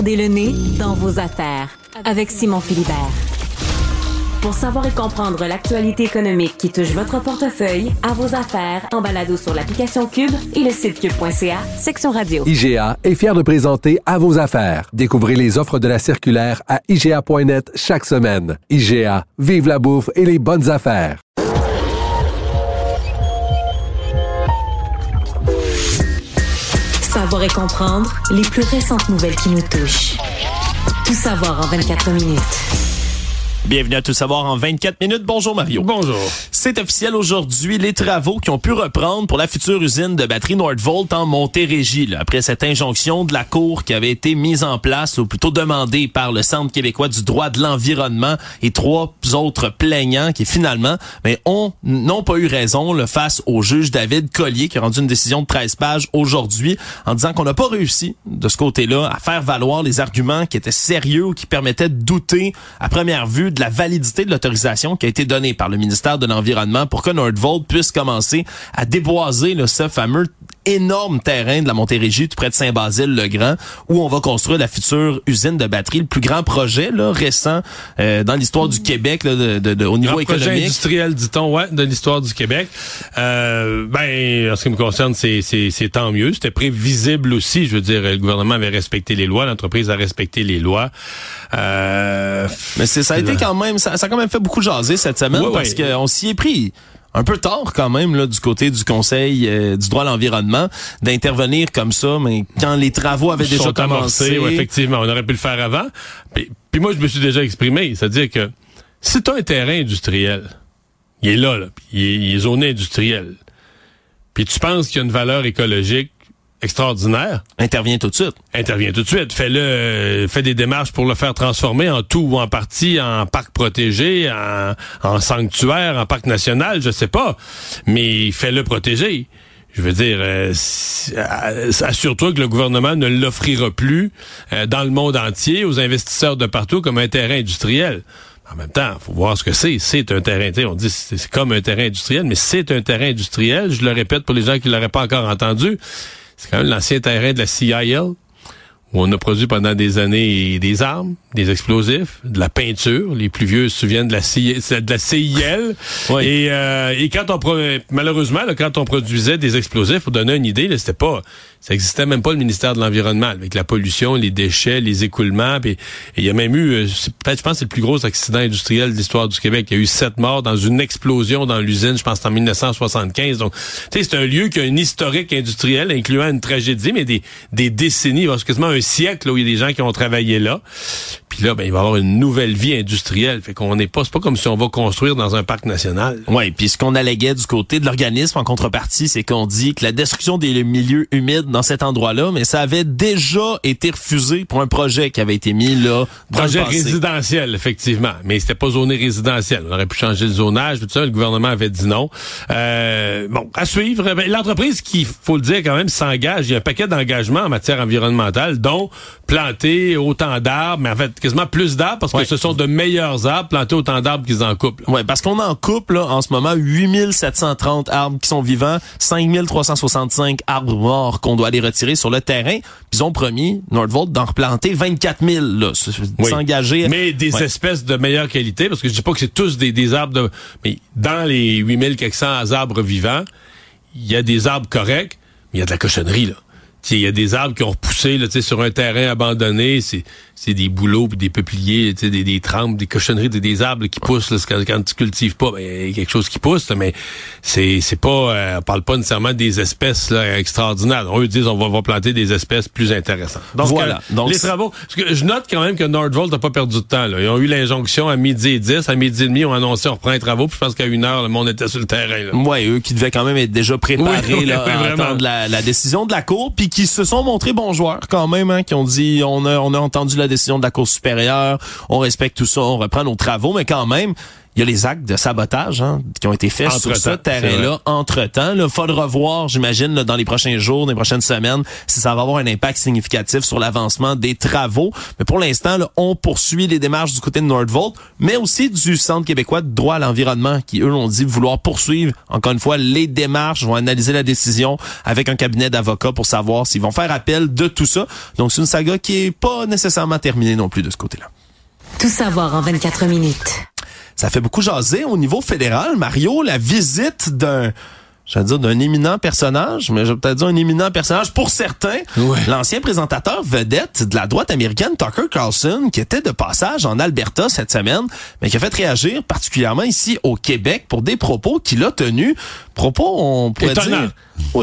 Gardez le nez dans vos affaires avec Simon Philibert. Pour savoir et comprendre l'actualité économique qui touche votre portefeuille, à vos affaires, en balado sur l'application Cube et le site cube.ca, section radio. IGA est fier de présenter À vos affaires. Découvrez les offres de la circulaire à IGA.net chaque semaine. IGA, vive la bouffe et les bonnes affaires. Savoir et comprendre les plus récentes nouvelles qui nous touchent. Tout savoir en 24 minutes. Bienvenue à Tout savoir en 24 minutes. Bonjour Mario. Bonjour. C'est officiel aujourd'hui, les travaux qui ont pu reprendre pour la future usine de batterie Nordvolt en Montérégie, là, après cette injonction de la Cour qui avait été mise en place, ou plutôt demandée par le Centre québécois du droit de l'environnement et trois autres plaignants qui finalement mais ont n'ont pas eu raison le face au juge David Collier qui a rendu une décision de 13 pages aujourd'hui en disant qu'on n'a pas réussi de ce côté-là à faire valoir les arguments qui étaient sérieux ou qui permettaient de douter à première vue de la validité de l'autorisation qui a été donnée par le ministère de l'Environnement pour que Nordvolt puisse commencer à déboiser là, ce fameux énorme terrain de la Montérégie, tout près de Saint-Basile-le-Grand, où on va construire la future usine de batterie, le plus grand projet là, récent euh, dans l'histoire du Québec là, de, de, de, au niveau grand économique. projet industriel, dit-on, ouais, de l'histoire du Québec. Euh, ben, en ce qui me concerne, c'est, c'est, c'est tant mieux. C'était prévisible aussi. Je veux dire, le gouvernement avait respecté les lois, l'entreprise a respecté les lois. Euh, Mais c'est, ça a été quand même, ça, ça a quand même fait beaucoup jaser cette semaine Ouais, parce ouais. qu'on s'y est pris un peu tard quand même là du côté du Conseil euh, du droit à l'environnement d'intervenir comme ça, mais quand les travaux avaient déjà sont commencé. amorcés, ouais, effectivement, on aurait pu le faire avant. Puis, puis moi, je me suis déjà exprimé, c'est-à-dire que si tu as un terrain industriel, il est là, là puis il, est, il est zoné industriel, puis tu penses qu'il y a une valeur écologique extraordinaire, intervient tout de suite. interviens tout de suite. Fais-le, euh, fais des démarches pour le faire transformer en tout ou en partie en parc protégé, en, en sanctuaire, en parc national, je sais pas. Mais fais-le protéger. Je veux dire, euh, euh, assure-toi que le gouvernement ne l'offrira plus euh, dans le monde entier aux investisseurs de partout comme un terrain industriel. En même temps, faut voir ce que c'est. C'est un terrain, on dit c'est c'est comme un terrain industriel, mais c'est un terrain industriel. Je le répète pour les gens qui l'auraient pas encore entendu. C'est quand même l'ancien terrain de la CIL, où on a produit pendant des années des armes, des explosifs, de la peinture. Les plus vieux se souviennent de la, CI de la CIL. Oui. Et, euh, et quand on malheureusement, là, quand on produisait des explosifs, pour donner une idée, là, c'était pas, ça existait même pas le ministère de l'environnement avec la pollution, les déchets, les écoulements. Puis, il y a même eu, euh, peut-être, je pense, c'est le plus gros accident industriel de l'histoire du Québec. Il y a eu sept morts dans une explosion dans l'usine. Je pense en 1975. Donc, tu sais, c'est un lieu qui a un historique industriel, incluant une tragédie, mais des, des décennies, quasiment un siècle, là, où il y a des gens qui ont travaillé là. Puis là, ben, il va y avoir une nouvelle vie industrielle. Fait qu'on n'est pas, c'est pas comme si on va construire dans un parc national. Oui, puis ce qu'on alléguait du côté de l'organisme en contrepartie, c'est qu'on dit que la destruction des milieux humides dans cet endroit-là, mais ça avait déjà été refusé pour un projet qui avait été mis là dans Projet le résidentiel, effectivement. Mais c'était pas zoné résidentiel. On aurait pu changer le zonage, tout ça. Le gouvernement avait dit non. Euh, bon, à suivre. Ben, L'entreprise qui, faut le dire quand même, s'engage. Il y a un paquet d'engagements en matière environnementale, dont planter autant d'arbres, mais en fait, quasiment plus d'arbres, parce que ce sont de meilleurs arbres, planter autant d'arbres qu'ils en coupent. Ouais, parce qu'on en coupe là, en ce moment 8730 arbres qui sont vivants, 5365 arbres morts qu'on doit aller retirer sur le terrain. Puis ils ont promis Nordvolt d'en replanter 24 000 là, s- Oui. s'engager. Mais des Ouais. espèces de meilleure qualité, parce que je dis pas que c'est tous des, des arbres de... Mais dans les 8400 arbres vivants, il y a des arbres corrects, mais il y a de la cochonnerie, là. Il y a des arbres qui ont repoussé là, sur un terrain abandonné. C'est c'est des bouleaux, puis des peupliers, des, des trempes, des cochonneries, des, des arbres qui poussent là, quand, quand tu cultives pas. Ben, il y a quelque chose qui pousse, là, mais c'est c'est pas... euh, on parle pas nécessairement des espèces là, extraordinaires. Eux disent on va, va planter des espèces plus intéressantes. Donc, Voilà. euh, Donc, les travaux... Parce que je note quand même que Nordvolt n'a pas perdu de temps. Là. Ils ont eu l'injonction à midi et 10. À midi et demi, on a annoncé on reprend les travaux. Puis je pense qu'à une heure, le monde était sur le terrain. Là. Ouais, eux qui devaient quand même être déjà préparés Oui, oui, là, oui, à vraiment. attendre la, la décision de la cour, puis qui se sont montrés bons joueurs quand même, hein, qui ont dit on a, on a entendu la décision de la Cour supérieure, on respecte tout ça, on reprend nos travaux, mais quand même, il y a les actes de sabotage hein, qui ont été faits sur ce terrain-là entre-temps. Il faudra voir, j'imagine, dans les prochains jours, dans les prochaines semaines, si ça va avoir un impact significatif sur l'avancement des travaux. Mais pour l'instant, on poursuit les démarches du côté de Nordvolt, mais aussi du Centre québécois de droit à l'environnement, qui, eux, l'ont dit vouloir poursuivre, encore une fois, les démarches, vont analyser la décision avec un cabinet d'avocats pour savoir s'ils vont faire appel de tout ça. Donc, c'est une saga qui est pas nécessairement terminée non plus de ce côté-là. Tout savoir en 24 minutes. Ça fait beaucoup jaser au niveau fédéral. Mario, la visite d'un je vais dire d'un éminent personnage, mais je vais peut-être dire un éminent personnage pour certains. L'ancien présentateur vedette de la droite américaine, Tucker Carlson, qui était de passage en Alberta cette semaine, mais qui a fait réagir particulièrement ici au Québec pour des propos qu'il a tenus. Propos, on pourrait dire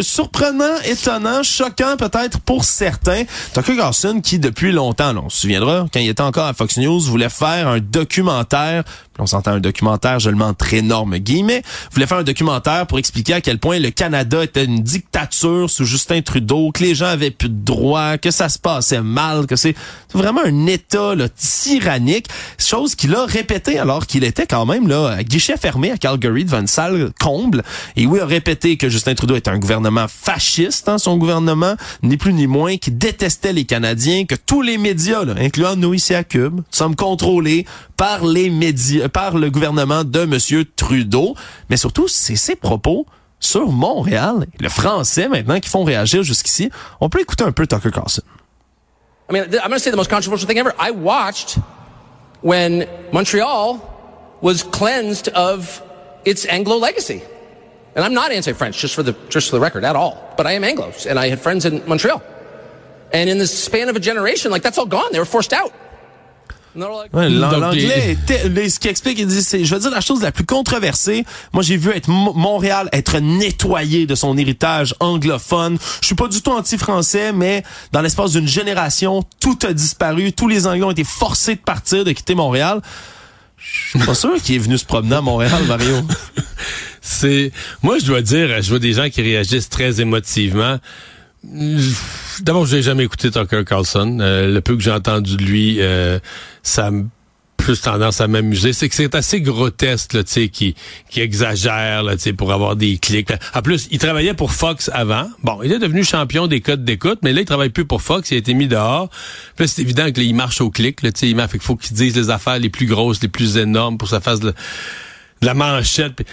surprenant, étonnant, choquant peut-être pour certains. Tucker Carlson qui depuis longtemps, on se souviendra, quand il était encore à Fox News, voulait faire un documentaire, on s'entend un documentaire, je le mets entre énormes guillemets, voulait faire un documentaire pour expliquer à quel point le Canada était une dictature sous Justin Trudeau, que les gens avaient plus de droits, que ça se passait mal, que c'est vraiment un état là, tyrannique, chose qu'il a répété alors qu'il était quand même là à guichet fermé à Calgary devant une salle comble. Et oui, a répété que Justin Trudeau était un gouvernement fasciste, hein, son gouvernement, ni plus ni moins, qui détestait les Canadiens, que tous les médias, là, incluant nous ici à Cube, sommes contrôlés par les médias, par le gouvernement de Monsieur Trudeau. Mais surtout, c'est ses propos sur Montréal, le français maintenant, qui font réagir jusqu'ici. On peut écouter un peu Tucker Carlson. I mean, I'm going to say the most controversial thing ever. I watched when Montreal was cleansed of its Anglo legacy. And I'm not anti-French, just for the just for the record, at all. But I am Anglo, and I had friends in Montreal. And in the span of a generation, like that's all gone. They were forced out. L'anglais, ce qui explique, il dit, c'est, je veux dire, la chose la plus controversée. Moi, j'ai vu être Montréal être nettoyé de son héritage anglophone. Je suis pas du tout anti-français, mais dans l'espace d'une génération, tout a disparu. Tous les Anglais ont été forcés de partir, de quitter Montréal. Je suis pas sûr qu'il est venu se promener à Montréal, Mario. C'est, moi, je dois dire, je vois des gens qui réagissent très émotivement. D'abord, je n'ai jamais écouté Tucker Carlson. Euh, le peu que j'ai entendu de lui, euh, ça me plus tendance à m'amuser, c'est que c'est assez grotesque, tu qui, qui exagère, tu pour avoir des clics. En plus, il travaillait pour Fox avant. Bon, il est devenu champion des codes d'écoute, mais là, il travaille plus pour Fox, il a été mis dehors. Puis c'est évident qu'il marche au clic, tu sais, il fait qu'il faut qu'il dise les affaires les plus grosses, les plus énormes pour que ça fasse de, la manchette.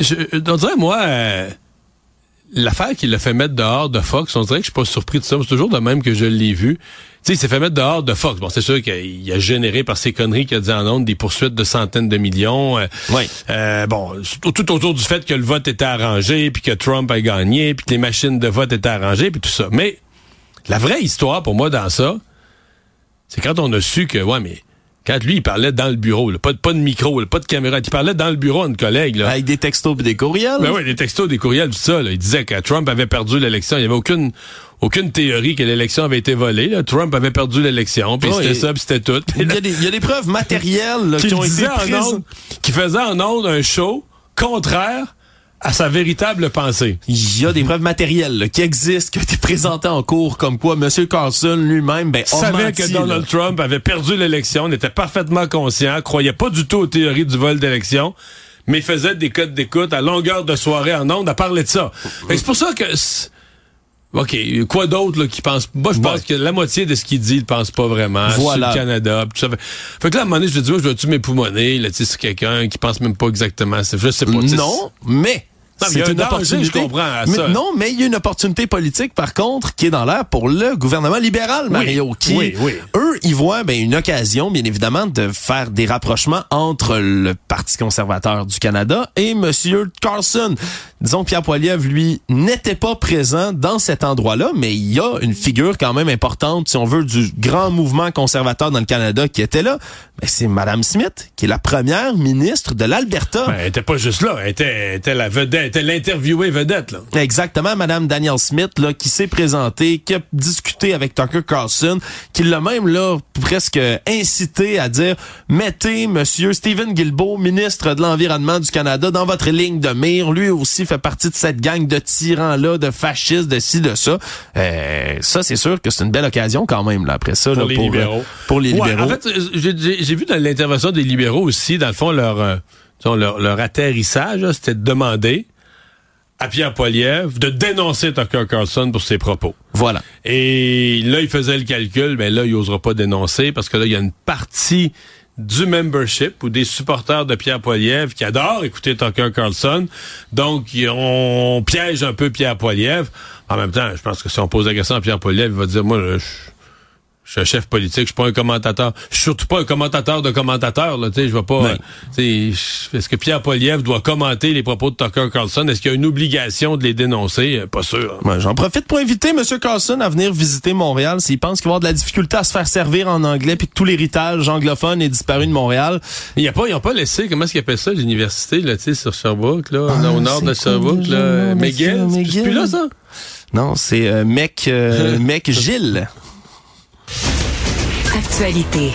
Je, on dirait, moi, euh, l'affaire qui l'a fait mettre dehors de Fox, on dirait que je suis pas surpris de ça. C'est toujours de même que je l'ai vu. Tu sais, il s'est fait mettre dehors de Fox. Bon, c'est sûr qu'il a généré par ses conneries qu'il a dit en ondes des poursuites de centaines de millions. Euh, oui. Euh, bon, tout autour du fait que le vote était arrangé, puis que Trump a gagné, puis que les machines de vote étaient arrangées, puis tout ça. Mais la vraie histoire pour moi dans ça, c'est quand on a su que, ouais, mais quand lui, il parlait dans le bureau, pas, de, pas de micro, pas de caméra, il parlait dans le bureau à une collègue. Là. Avec des textos et des courriels? Ben oui, des textos, des courriels, tout ça. Là. Il disait que Trump avait perdu l'élection. Il n'y avait aucune aucune théorie que l'élection avait été volée. Là. Trump avait perdu l'élection, puis c'était ça, puis c'était tout. Il y, a des, preuves matérielles qui, ont été prises. En qui faisaient en ondes un show contraire à sa véritable pensée. Il y a des preuves matérielles qui existent, qui ont été présentées en cours, comme quoi M. Carlson lui-même ben, savait que Donald Trump avait perdu l'élection, n'était parfaitement conscient, croyait pas du tout aux théories du vol d'élection, mais faisait des codes d'écoute à longueur de soirée en ondes à parler de ça. C'est pour ça que... OK, quoi d'autre qui pense Moi, je pense que la moitié de ce qu'il dit, il pense pas vraiment. Voilà. Sur le Canada, tout ça. Fait, que là, à un moment donné, je me dis, je dois-tu m'époumoner, là, tu sais, c'est quelqu'un qui pense même pas exactement. Je sais pas. Non, mais c'est une opportunité. Je comprends ça. non, mais il y a une opportunité politique, par contre, qui est dans l'air pour le gouvernement libéral, Mario. Oui, qui, oui, oui. Eux, ils voient ben, une occasion, bien évidemment, de faire des rapprochements entre le Parti conservateur du Canada et Monsieur Carlson. Disons Pierre Poilievre, lui, n'était pas présent dans cet endroit-là, mais il y a une figure quand même importante, si on veut, du grand mouvement conservateur dans le Canada qui était là. Ben, c'est Madame Smith, qui est la première ministre de l'Alberta. Ben, elle était pas juste là, elle était, elle était la vedette était l'interviewé vedette. Là. Exactement, Madame Danielle Smith, là, qui s'est présentée, qui a discuté avec Tucker Carlson, qui l'a même là presque incité à dire mettez Monsieur Stephen Guilbeault, ministre de l'Environnement du Canada, dans votre ligne de mire. Lui aussi fait partie de cette gang de tyrans-là, de fascistes, de ci, de ça. Euh, ça, c'est sûr que c'est une belle occasion quand même, là, après ça. Pour là, les pour, libéraux. euh, pour les Ouais, libéraux. en fait, euh, j'ai vu dans l'intervention des libéraux aussi, dans le fond, leur, euh, leur, leur atterrissage, c'était de demander à Pierre Poilievre de dénoncer Tucker Carlson pour ses propos. voilà. Et là, il faisait le calcul, mais là, il n'osera pas dénoncer parce que là, il y a une partie du membership ou des supporters de Pierre Poilievre qui adorent écouter Tucker Carlson. Donc, on piège un peu Pierre Poilievre. En même temps, je pense que si on pose la question à Pierre Poilievre, il va dire, moi, je, je suis un chef politique, je suis pas un commentateur. Je suis surtout pas un commentateur de commentateurs, là, tu sais, je vais pas, euh, est-ce que Pierre Poilievre doit commenter les propos de Tucker Carlson? Est-ce qu'il y a une obligation de les dénoncer? Euh, Pas sûr. Ouais, J'en profite pour inviter M. Carlson à venir visiter Montréal s'il pense qu'il va avoir de la difficulté à se faire servir en anglais puis que tout l'héritage anglophone est disparu de Montréal. Il y a pas, ils ont pas laissé, comment est-ce qu'ils appellent ça, l'université, là, tu sais, sur Sherbrooke, là, au nord c'est de Sherbrooke, là, monsieur McGill, c'est plus là, ça? Non, c'est euh, mec, euh, mec Gilles. Actualité.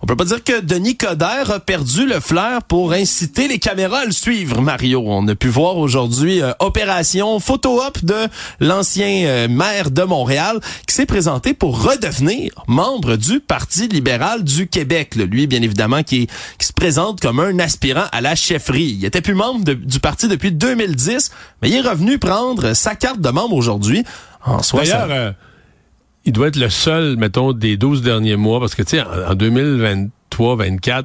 On peut pas dire que Denis Coderre a perdu le flair pour inciter les caméras à le suivre, Mario. On a pu voir aujourd'hui euh, opération photo-op de l'ancien euh, maire de Montréal qui s'est présenté pour redevenir membre du Parti libéral du Québec. là. Lui, bien évidemment, qui, se présente comme un aspirant à la chefferie. Il était plus membre de- du parti depuis 2010, mais il est revenu prendre sa carte de membre aujourd'hui. En soi, ça- D'ailleurs, euh, il doit être le seul, mettons, des 12 derniers mois, parce que, tu sais, en, en 2023-24,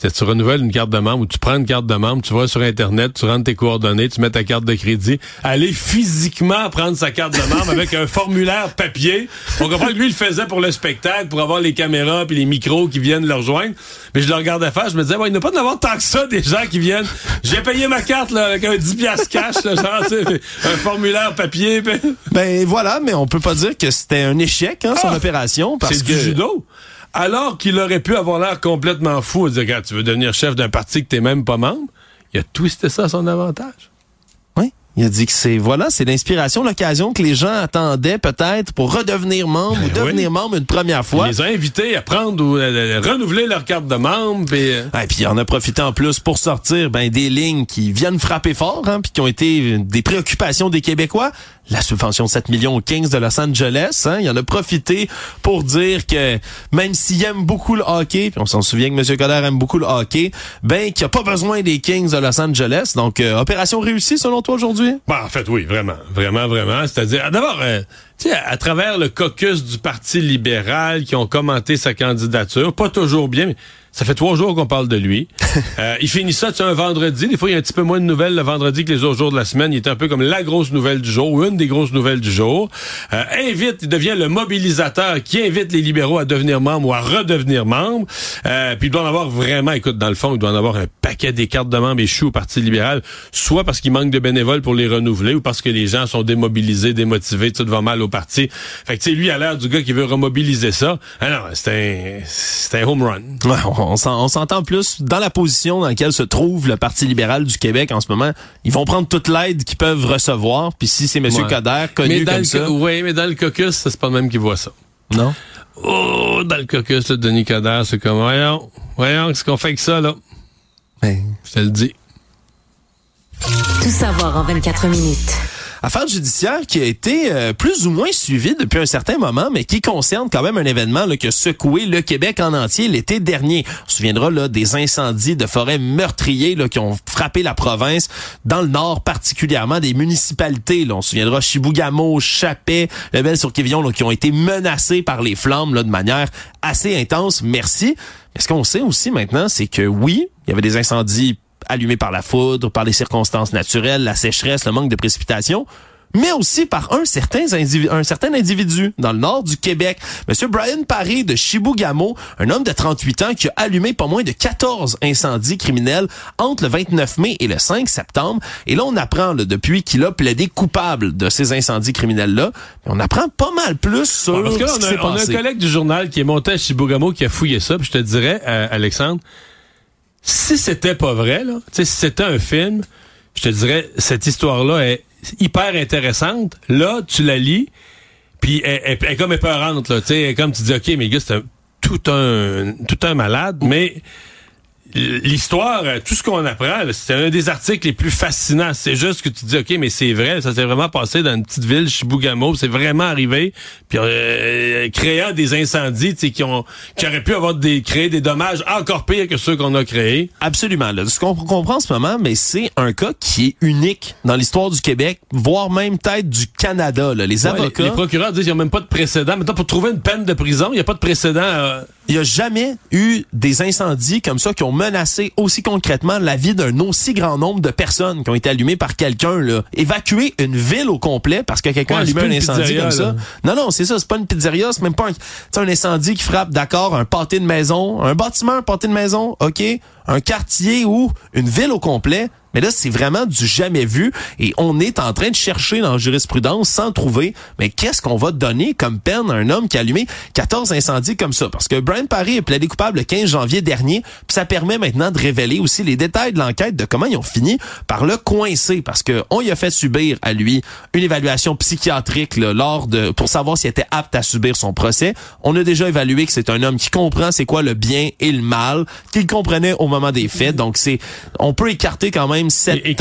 tu renouvelles une carte de membre ou tu prends une carte de membre, tu vas sur Internet, tu rentres tes coordonnées, tu mets ta carte de crédit, aller physiquement prendre sa carte de membre avec un formulaire papier. On comprend que lui, il le faisait pour le spectacle, pour avoir les caméras puis les micros qui viennent le rejoindre. Mais je le regardais faire, je me disais, ouais, il n'y a pas d'avoir tant que ça des gens qui viennent. J'ai payé ma carte là, avec un 10 piastres cash, là, genre, un formulaire papier. puis- Ben voilà, mais on peut pas dire que c'était un échec, hein, son Ah! opération, parce C'est que du judo. Alors qu'il aurait pu avoir l'air complètement fou, à dire, Regarde, tu veux devenir chef d'un parti que t'es même pas membre, il a twisté ça à son avantage. Oui. Il a dit que c'est voilà, c'est l'inspiration, l'occasion que les gens attendaient peut-être pour redevenir membre ou Ben devenir oui. membre une première Il fois. les a invités à prendre ou à, à renouveler leur carte de membre. puis, euh, Et puis il en a profité en plus pour sortir ben des lignes qui viennent frapper fort, hein, puis qui ont été des préoccupations des Québécois. La subvention de 7 millions aux Kings de Los Angeles, hein, il en a profité pour dire que même s'il aime beaucoup le hockey, puis on s'en souvient que M. Coder aime beaucoup le hockey, ben qu'il n'y a pas besoin des Kings de Los Angeles. Donc euh, opération réussie selon toi aujourd'hui? Bon, en fait, oui, vraiment, vraiment, vraiment. C'est-à-dire, ah, d'abord, euh, tu sais, à travers le caucus du Parti libéral qui ont commenté sa candidature, pas toujours bien, mais ça fait trois jours qu'on parle de lui. Euh, il finit ça, tu sais, un vendredi. Des fois, il y a un petit peu moins de nouvelles le vendredi que les autres jours de la semaine. Il est un peu comme la grosse nouvelle du jour, ou une des grosses nouvelles du jour. Euh, invite, il devient le mobilisateur qui invite les libéraux à devenir membres ou à redevenir membres. Euh, puis il doit en avoir vraiment, écoute, dans le fond, il doit en avoir un paquet des cartes de membres échues au Parti libéral, soit parce qu'il manque de bénévoles pour les renouveler, ou parce que les gens sont démobilisés, démotivés, tout va mal au parti. Fait que, tu sais, lui, a l'air du gars qui veut remobiliser ça. Ah non, c'est un, c'est un home run. On, on s'en- on s'entend plus dans la position dans laquelle se trouve le Parti libéral du Québec en ce moment. Ils vont prendre toute l'aide qu'ils peuvent recevoir. Puis si c'est M. Ouais. Coder, connu mais dans comme le, ça... oui, mais dans le caucus, c'est pas le même qui voit ça. Non? Oh, dans le caucus, là, Denis Coderre, c'est comme, voyons, voyons, qu'est-ce qu'on fait avec ça, là? Ben, Je te le dis. Tout savoir en 24 minutes. Affaire judiciaire qui a été euh, plus ou moins suivie depuis un certain moment, mais qui concerne quand même un événement là, qui a secoué le Québec en entier l'été dernier. On se souviendra là, des incendies de forêts meurtriers là, qui ont frappé la province, dans le nord particulièrement, des municipalités. Là. On se souviendra Chibougamau, Chapet, Lebel-sur-Quévillon qui ont été menacés par les flammes là, de manière assez intense. Merci. Mais ce qu'on sait aussi maintenant, c'est que oui, il y avait des incendies allumés par la foudre, par les circonstances naturelles, la sécheresse, le manque de précipitations, mais aussi par un certain, individu, un certain individu dans le nord du Québec. Monsieur Brian Paré de Chibougamau, un homme de 38 ans qui a allumé pas moins de 14 incendies criminels entre le 29 mai et le 5 septembre. Et là, on apprend là, depuis qu'il a plaidé coupable de ces incendies criminels-là. On apprend pas mal plus sur Ouais, parce que là, on a, on a un collègue du journal qui est monté à Chibougamau qui a fouillé ça, puis je te dirais, euh, Alexandre, si c'était pas vrai, là, si c'était un film, je te dirais, cette histoire-là est hyper intéressante. Là, tu la lis, puis elle, est comme épeurante, là. Tu sais, comme tu dis, OK, mais gars, c'est tout un, tout un malade, mais l'histoire, euh, tout ce qu'on apprend, c'est un des articles les plus fascinants. C'est juste que tu dis, OK, mais c'est vrai, ça s'est vraiment passé dans une petite ville, Chibougamau, c'est vraiment arrivé, puis euh, créant des incendies qui ont qui auraient pu avoir des créer des dommages encore pires que ceux qu'on a créés. Absolument. Là. Ce qu'on comprend en ce moment, mais c'est un cas qui est unique dans l'histoire du Québec, voire même peut-être du Canada. Là. Les avocats... Les, procureurs disent qu'il n'y a même pas de précédent. Maintenant, pour trouver une peine de prison, il n'y a pas de précédent... Euh, il n'y a jamais eu des incendies comme ça qui ont menacé aussi concrètement la vie d'un aussi grand nombre de personnes qui ont été allumées par quelqu'un. là. Évacuer une ville au complet parce que quelqu'un a allumé un incendie comme ça. Non, non, c'est ça. C'est pas une pizzeria. C'est même pas un, un incendie qui frappe, d'accord, un pâté de maison, un bâtiment, un pâté de maison, OK, un quartier ou une ville au complet. Mais là, c'est vraiment du jamais vu et on est en train de chercher dans la jurisprudence sans trouver, mais qu'est-ce qu'on va donner comme peine à un homme qui a allumé 14 incendies comme ça? Parce que Brian Parry est plaidé coupable le 15 janvier dernier, puis ça permet maintenant de révéler aussi les détails de l'enquête de comment ils ont fini par le coincer parce que on y a fait subir à lui une évaluation psychiatrique là, lors de pour savoir s'il était apte à subir son procès. On a déjà évalué que c'est un homme qui comprend c'est quoi le bien et le mal, qu'il comprenait au moment des faits. Donc c'est on peut écarter quand même cette et,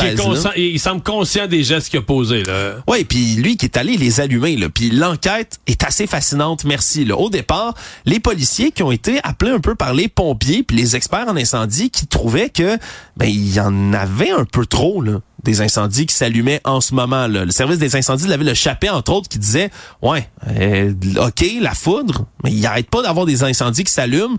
il semble conscient des gestes qu'il a posés. Oui, puis lui qui est allé les allumer. Là. Puis l'enquête est assez fascinante, merci. Là. Au départ, les policiers qui ont été appelés un peu par les pompiers puis les experts en incendie qui trouvaient que ben il y en avait un peu trop là des incendies qui s'allumaient en ce moment. là. Le service des incendies de la ville de Chappé, entre autres, qui disait, ouais, euh, ok, la foudre, mais il arrête pas d'avoir des incendies qui s'allument.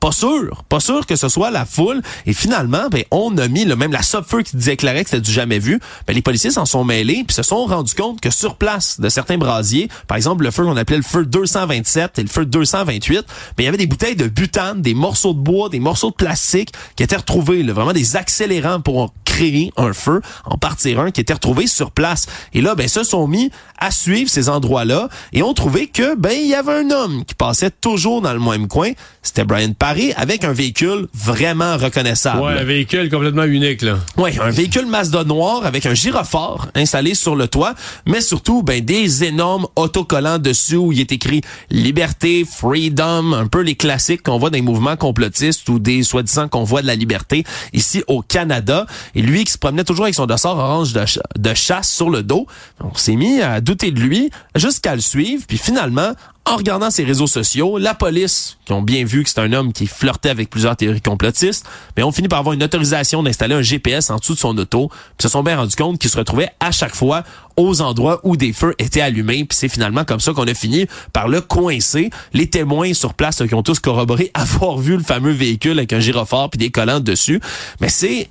Pas sûr, pas sûr que ce soit la foule. Et finalement, ben, on a mis le même la feu qui déclarait que c'était du jamais vu. Ben, les policiers s'en sont mêlés puis se sont rendus compte que sur place de certains brasiers, par exemple le feu qu'on appelait le feu 227 et le feu 228, ben, il y avait des bouteilles de butane, des morceaux de bois, des morceaux de plastique qui étaient retrouvés, là, vraiment des accélérants pour créer un feu, en partir un qui était retrouvé sur place. Et là, ben, se sont mis à suivre ces endroits-là et ont trouvé que, ben, il y avait un homme qui passait toujours dans le même coin. C'était Brian Avec un véhicule vraiment reconnaissable. Ouais, un véhicule complètement unique, là. Ouais, un véhicule Mazda noir avec un gyrophare installé sur le toit, mais surtout, ben, des énormes autocollants dessus où il est écrit liberté, freedom, un peu les classiques qu'on voit dans les mouvements complotistes ou des soi-disant qu'on voit de la liberté ici au Canada. Et lui qui se promenait toujours avec son dossard orange de, chasse sur le dos, on s'est mis à douter de lui jusqu'à le suivre. Puis finalement, en regardant ses réseaux sociaux, la police, qui ont bien vu que c'est un homme qui flirtait avec plusieurs théories complotistes, mais on finit par avoir une autorisation d'installer un GPS en dessous de son auto, puis se sont bien rendus compte qu'il se retrouvait à chaque fois aux endroits où des feux étaient allumés, puis c'est finalement comme ça qu'on a fini par le coincer. Les témoins sur place qui ont tous corroboré avoir vu le fameux véhicule avec un gyrophare puis des collants dessus, mais c'est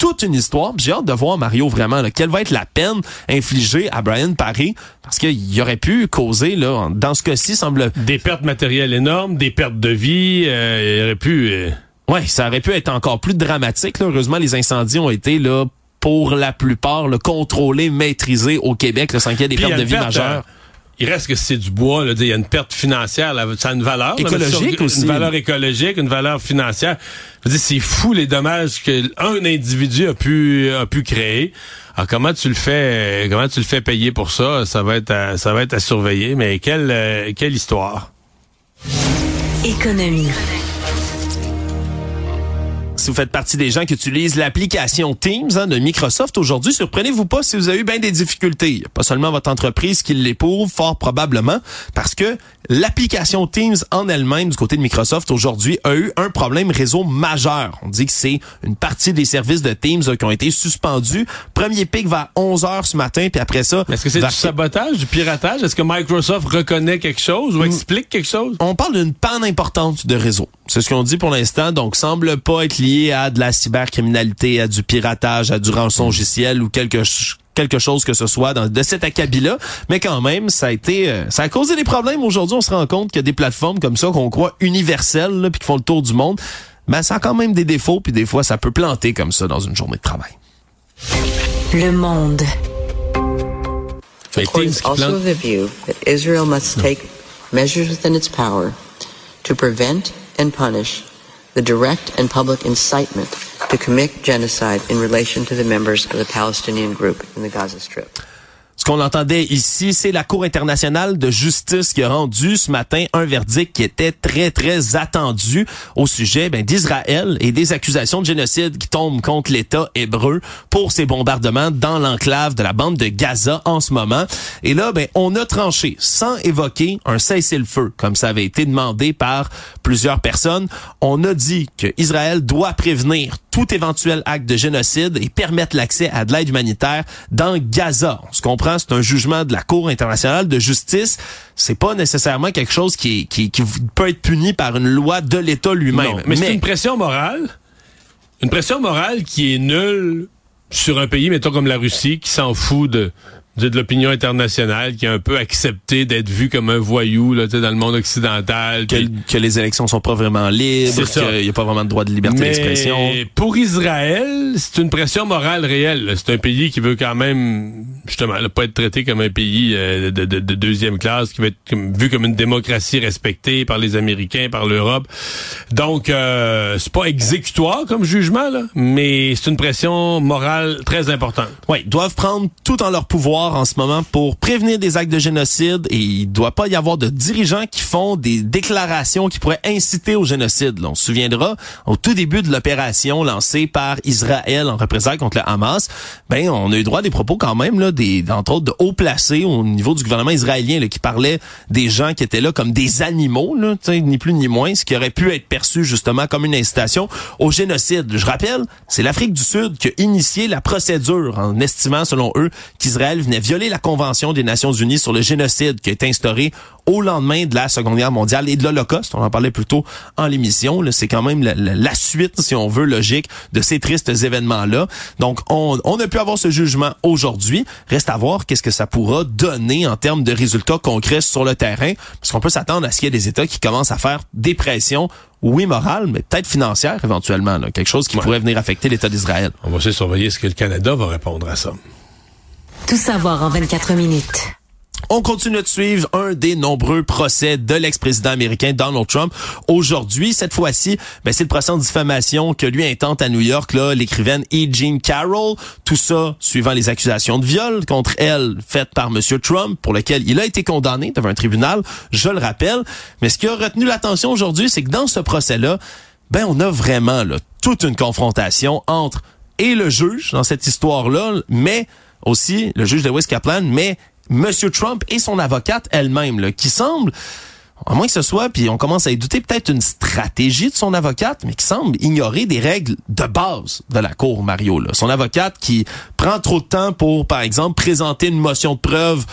toute une histoire. J'ai hâte de voir, Mario, vraiment, quelle va être la peine infligée à Brian Parry, parce qu'il aurait pu causer, là, dans ce cas-ci, semble... Des pertes matérielles énormes, des pertes de vie, euh, il aurait pu... Euh, ouais, ça aurait pu être encore plus dramatique. Heureusement, les incendies ont été là pour la plupart le contrôlés, maîtrisés au Québec, le cinquième des pertes de vie majeures il reste que c'est du bois. Là, il y a une perte financière. Là, ça a une valeur. Écologique aussi. Une valeur écologique, une valeur financière. Je c'est fou les dommages que un individu a pu a pu créer. Alors comment tu le fais comment tu le fais payer pour ça? Ça va être à, ça va être à surveiller. Mais quelle euh, quelle histoire. Économie. Si vous faites partie des gens qui utilisent l'application Teams hein, de Microsoft aujourd'hui, surprenez-vous pas si vous avez eu bien des difficultés. Pas seulement votre entreprise qui l'éprouve, fort probablement, parce que l'application Teams en elle-même du côté de Microsoft aujourd'hui a eu un problème réseau majeur. On dit que c'est une partie des services de Teams qui ont été suspendus. Premier pic vers 11 heures ce matin, puis après ça... Est-ce que c'est du sabotage, du piratage? Est-ce que Microsoft reconnaît quelque chose ou explique quelque chose? On parle d'une panne importante de réseau. C'est ce qu'on dit pour l'instant, donc semble pas être lié à de la cybercriminalité, à du piratage, à du rançon logiciel ou quelque quelque chose que ce soit dans, de cet acabit-là, mais quand même, ça a été, euh, ça a causé des problèmes. Aujourd'hui, on se rend compte qu'il y a des plateformes comme ça qu'on croit universelles, puis qui font le tour du monde, mais ça a quand même des défauts, puis des fois, ça peut planter comme ça dans une journée de travail. Le monde. also the view that Israel must take measures within its power to prevent and punish the direct and public incitement to commit genocide in relation to the members of the Palestinian group in the Gaza Strip. Ce qu'on entendait ici, c'est la Cour internationale de justice qui a rendu ce matin un verdict qui était très, très attendu au sujet ben, d'Israël et des accusations de génocide qui tombent contre l'État hébreu pour ces bombardements dans l'enclave de la bande de Gaza en ce moment. Et là, ben, on a tranché sans évoquer un cessez-le-feu, comme ça avait été demandé par plusieurs personnes. On a dit que Israël doit prévenir tout éventuel acte de génocide et permettre l'accès à de l'aide humanitaire dans Gaza. On se comprend, c'est un jugement de la Cour internationale de justice. C'est pas nécessairement quelque chose qui, est, qui, qui peut être puni par une loi de l'État lui-même. Mais, mais c'est une pression morale. Une pression morale qui est nulle sur un pays, mettons comme la Russie, qui s'en fout de de l'opinion internationale qui a un peu accepté d'être vu comme un voyou là, dans le monde occidental. Que, que les élections sont pas vraiment libres, qu'il n'y a pas vraiment de droit de liberté d'expression. Pour Israël, c'est une pression morale réelle. C'est un pays qui veut quand même, justement, pas être traité comme un pays euh, de, de, de, deuxième classe, qui veut être vu comme une démocratie respectée par les Américains, par l'Europe. Donc, euh, c'est pas exécutoire comme jugement, là, mais c'est une pression morale très importante. Oui, doivent prendre tout en leur pouvoir en ce moment pour prévenir des actes de génocide et il doit pas y avoir de dirigeants qui font des déclarations qui pourraient inciter au génocide. on se souviendra au tout début de l'opération lancée par Israël en représailles contre le Hamas, ben on a eu droit à des propos quand même là des entre autres de haut placés au niveau du gouvernement israélien là, qui parlaient des gens qui étaient là comme des animaux là, ni plus ni moins, ce qui aurait pu être perçu justement comme une incitation au génocide. Je rappelle, c'est l'Afrique du Sud qui a initié la procédure en estimant selon eux qu'Israël venait violer la Convention des Nations Unies sur le génocide qui a été instaurée au lendemain de la Seconde Guerre mondiale et de l'Holocauste. On en parlait plus tôt en l'émission. C'est quand même la, suite, si on veut, logique de ces tristes événements-là. Donc, on, on a pu avoir ce jugement aujourd'hui. Reste à voir qu'est-ce que ça pourra donner en termes de résultats concrets sur le terrain, parce qu'on peut s'attendre à ce qu'il y ait des États qui commencent à faire des pressions oui morales, mais peut-être financières éventuellement, quelque chose qui pourrait venir affecter l'État d'Israël. On va essayer de surveiller ce que le Canada va répondre à ça. Tout savoir en 24 minutes. On continue de suivre un des nombreux procès de l'ex-président américain Donald Trump. Aujourd'hui, cette fois-ci, ben, c'est le procès en diffamation que lui intente à New York, là, l'écrivaine E. Jean Carroll. Tout ça suivant les accusations de viol contre elle faites par Monsieur Trump, pour lequel il a été condamné devant un tribunal, je le rappelle. Mais ce qui a retenu l'attention aujourd'hui, c'est que dans ce procès-là, ben, on a vraiment, là, toute une confrontation entre et le juge dans cette histoire-là, mais aussi le juge de West Kaplan, mais Monsieur Trump et son avocate elle-même, qui semble à moins que ce soit, puis on commence à y douter, peut-être une stratégie de son avocate, mais qui semble ignorer des règles de base de la Cour, Mario. Son avocate qui prend trop de temps pour, par exemple, présenter une motion de preuve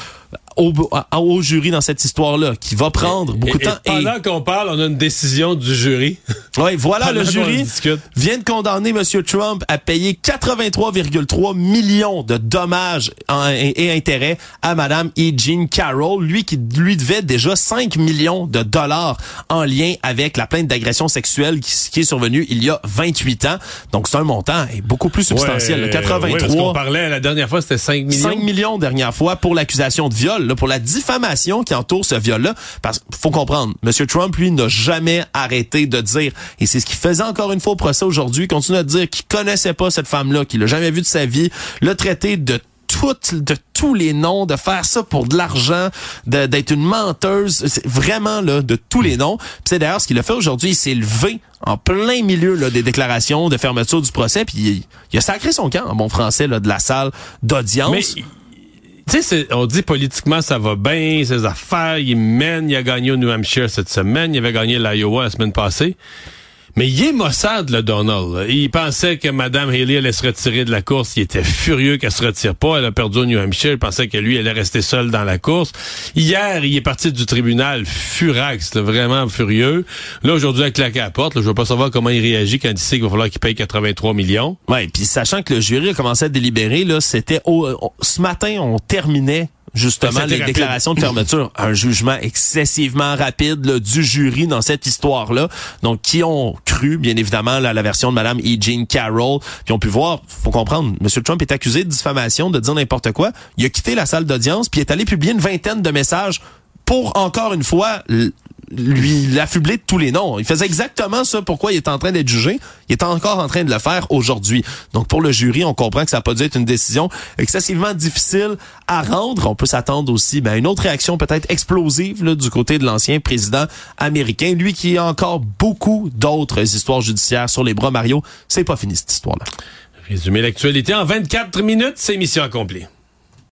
au, au, jury dans cette histoire-là, qui va prendre beaucoup de temps. Et pendant qu'on parle, on a une décision du jury. Oui, voilà, le jury vient de condamner M. Trump à payer 83,3 millions de dommages et, intérêts à Mme E. Jean Carroll, lui qui lui devait déjà 5 millions de dollars en lien avec la plainte d'agression sexuelle qui, est survenue il y a 28 ans. Donc c'est un montant beaucoup plus substantiel. le 83. Ouais, on parlait la dernière fois, c'était 5 millions. 5 millions dernière fois pour l'accusation de viol pour la diffamation qui entoure ce viol-là. Parce qu'il faut comprendre, M. Trump, lui, n'a jamais arrêté de dire, et c'est ce qu'il faisait encore une fois au procès aujourd'hui, continue à dire qu'il connaissait pas cette femme-là, qu'il l'a jamais vue de sa vie, le traité de de tous les noms, de faire ça pour de l'argent, d'être une menteuse, vraiment là, de tous les noms. c'est d'ailleurs ce qu'il a fait aujourd'hui, il s'est levé en plein milieu là, des déclarations de fermeture du procès, puis il, il, a sacré son camp en bon français là, de la salle d'audience tu sais, on dit politiquement ça va bien, ses affaires, il mène, il a gagné au New Hampshire cette semaine, il avait gagné l'Iowa la semaine passée. Mais il est Mossad, le Donald. Il pensait que Mme Haley allait se retirer de la course. Il était furieux qu'elle se retire pas. Elle a perdu au New Hampshire. Il pensait que lui, elle allait rester seule dans la course. Hier, il est parti du tribunal furax, vraiment furieux. Là, aujourd'hui, il a claqué à la porte. je veux pas savoir comment il réagit quand il sait qu'il va falloir qu'il paye 83 millions. Ouais, puis sachant que le jury a commencé à délibérer, là, c'était ce matin, on terminait justement les déclarations de fermeture. Un jugement excessivement rapide du jury dans cette histoire-là. Donc, qui ont cru, bien évidemment, la version de Madame E. Jean Carroll, puis ont pu voir, faut comprendre, M. Trump est accusé de diffamation, de dire n'importe quoi. Il a quitté la salle d'audience, puis est allé publier une vingtaine de messages pour, encore une fois, lui l'affubler de tous les noms. Il faisait exactement ça pourquoi il est en train d'être jugé. Il est encore en train de le faire aujourd'hui. Donc pour le jury, on comprend que ça n'a pas être une décision excessivement difficile à rendre. On peut s'attendre aussi ben, à une autre réaction peut-être explosive du côté de l'ancien président américain. Lui qui a encore beaucoup d'autres histoires judiciaires sur les bras, Mario. C'est pas fini cette histoire-là. Résumer l'actualité en 24 minutes, c'est mission accomplie.